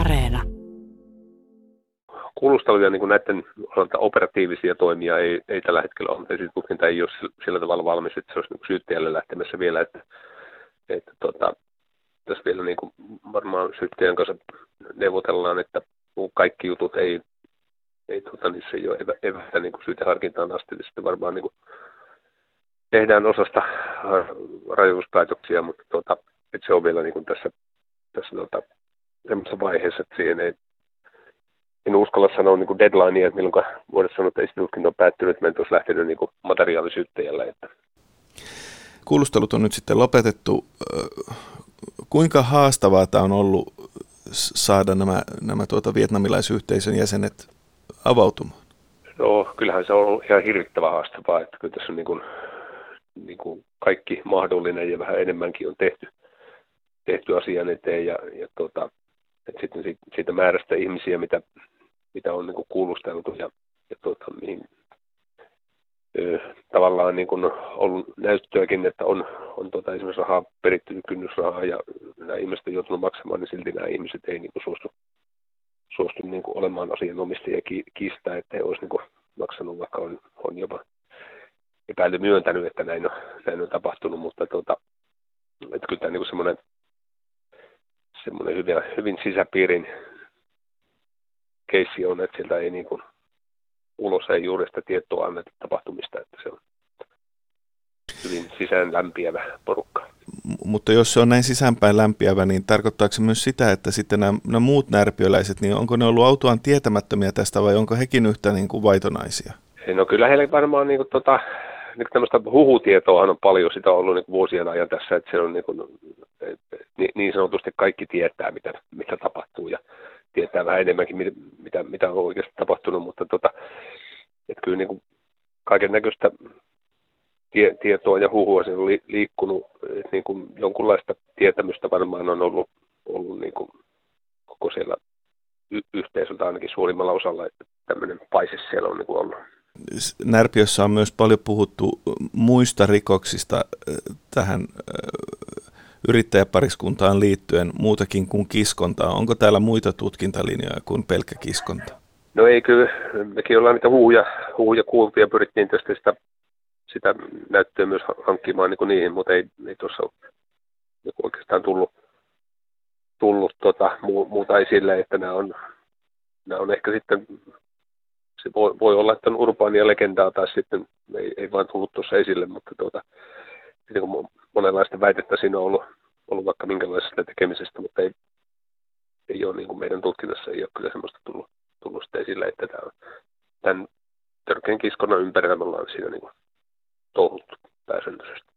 Areena. Kuulusteluja niin näiden osalta operatiivisia toimia ei, ei tällä hetkellä ole. Esitutkinta ei ole sillä tavalla valmis, että se olisi niin syyttäjälle lähtemässä vielä, että, että tota, tässä vielä niin kuin varmaan syyttäjän kanssa neuvotellaan, että kaikki jutut ei, ei tota, niissä ei ole evä, evästä niin kuin syyteharkintaan asti, niin sitten varmaan niin kuin tehdään osasta rajoituspäätöksiä, mutta tota, että se on vielä niin kuin tässä, tässä tota, semmoisessa vaiheessa, että siihen ei, en uskalla sanoa niin deadlinea, että milloin voidaan sanoa, että esitutkinto on päättynyt, että me olisi lähtenyt niin materiaalisyyttäjällä. Että. Kuulustelut on nyt sitten lopetettu. Kuinka haastavaa tämä on ollut saada nämä, nämä tuota vietnamilaisyhteisön jäsenet avautumaan? No, kyllähän se on ollut ihan hirvittävän haastavaa, että kyllä tässä on niin kuin, niin kuin kaikki mahdollinen ja vähän enemmänkin on tehty, tehty asian eteen ja, ja tota, että sitten siitä määrästä ihmisiä, mitä, mitä on niin kuulusteltu ja, ja tota, mihin ö, tavallaan niin kuin ollut näyttöäkin, että on, on tota, esimerkiksi rahaa peritty kynnysrahaa ja nämä ihmiset on joutunut maksamaan, niin silti nämä ihmiset ei niin kuin suostu, suostu niin kuin olemaan asianomistajia ki, kiistää, että he olisi niin kuin maksanut, vaikka on, on jopa epäily myöntänyt, että näin on, näin on tapahtunut, mutta tota, että kyllä tämä niin semmoinen semmoinen hyvin, hyvin sisäpiirin keissi on, että sieltä ei niin kuin, ulos ei juuri sitä tietoa anneta tapahtumista, että se on hyvin sisään lämpiävä porukka. M- mutta jos se on näin sisäänpäin lämpiävä, niin tarkoittaako se myös sitä, että sitten nämä, nämä muut närpiöläiset, niin onko ne ollut autuaan tietämättömiä tästä vai onko hekin yhtä niin kuin vaitonaisia? No kyllä heillä varmaan niin kuin, tota, niin tämmöistä huhutietoa on paljon, sitä ollut niin vuosien ajan tässä, että se on niin, kuin, niin sanotusti kaikki tietää, mitä, mitä tapahtuu ja tietää vähän enemmänkin, mitä, mitä on oikeasti tapahtunut, mutta tota, että kyllä niin kaiken näköistä tie, tietoa ja huhua siinä on li, liikkunut, että niin kuin jonkunlaista tietämystä varmaan on ollut, ollut niin kuin koko siellä y- yhteisöltä ainakin suurimmalla osalla, että tämmöinen paise siellä on niin kuin ollut. Närpiössä on myös paljon puhuttu muista rikoksista äh, tähän äh, yrittäjäpariskuntaan liittyen muutakin kuin kiskontaa. Onko täällä muita tutkintalinjoja kuin pelkkä kiskonta? No ei kyllä. Mekin ollaan niitä huuja, huuja kuultu ja pyrittiin tästä sitä, sitä näyttöä myös hankkimaan niin kuin niihin, mutta ei, ei tuossa ole oikeastaan tullut, tullut tota, muuta esille, että nämä on, nämä on ehkä sitten se voi, voi olla, että on urbaania legendaa tai sitten ei, ei vain tullut tuossa esille, mutta tuota, niin kuin monenlaista väitettä siinä on ollut, ollut vaikka minkälaisesta tekemisestä, mutta ei, ei ole niin kuin meidän tutkinnassa ei ole kyllä semmoista tullut, tullut esille, että tämä tämän törkeän kiskonnan ympärillä me ollaan siinä niin kuin touhuttu pääsääntöisesti.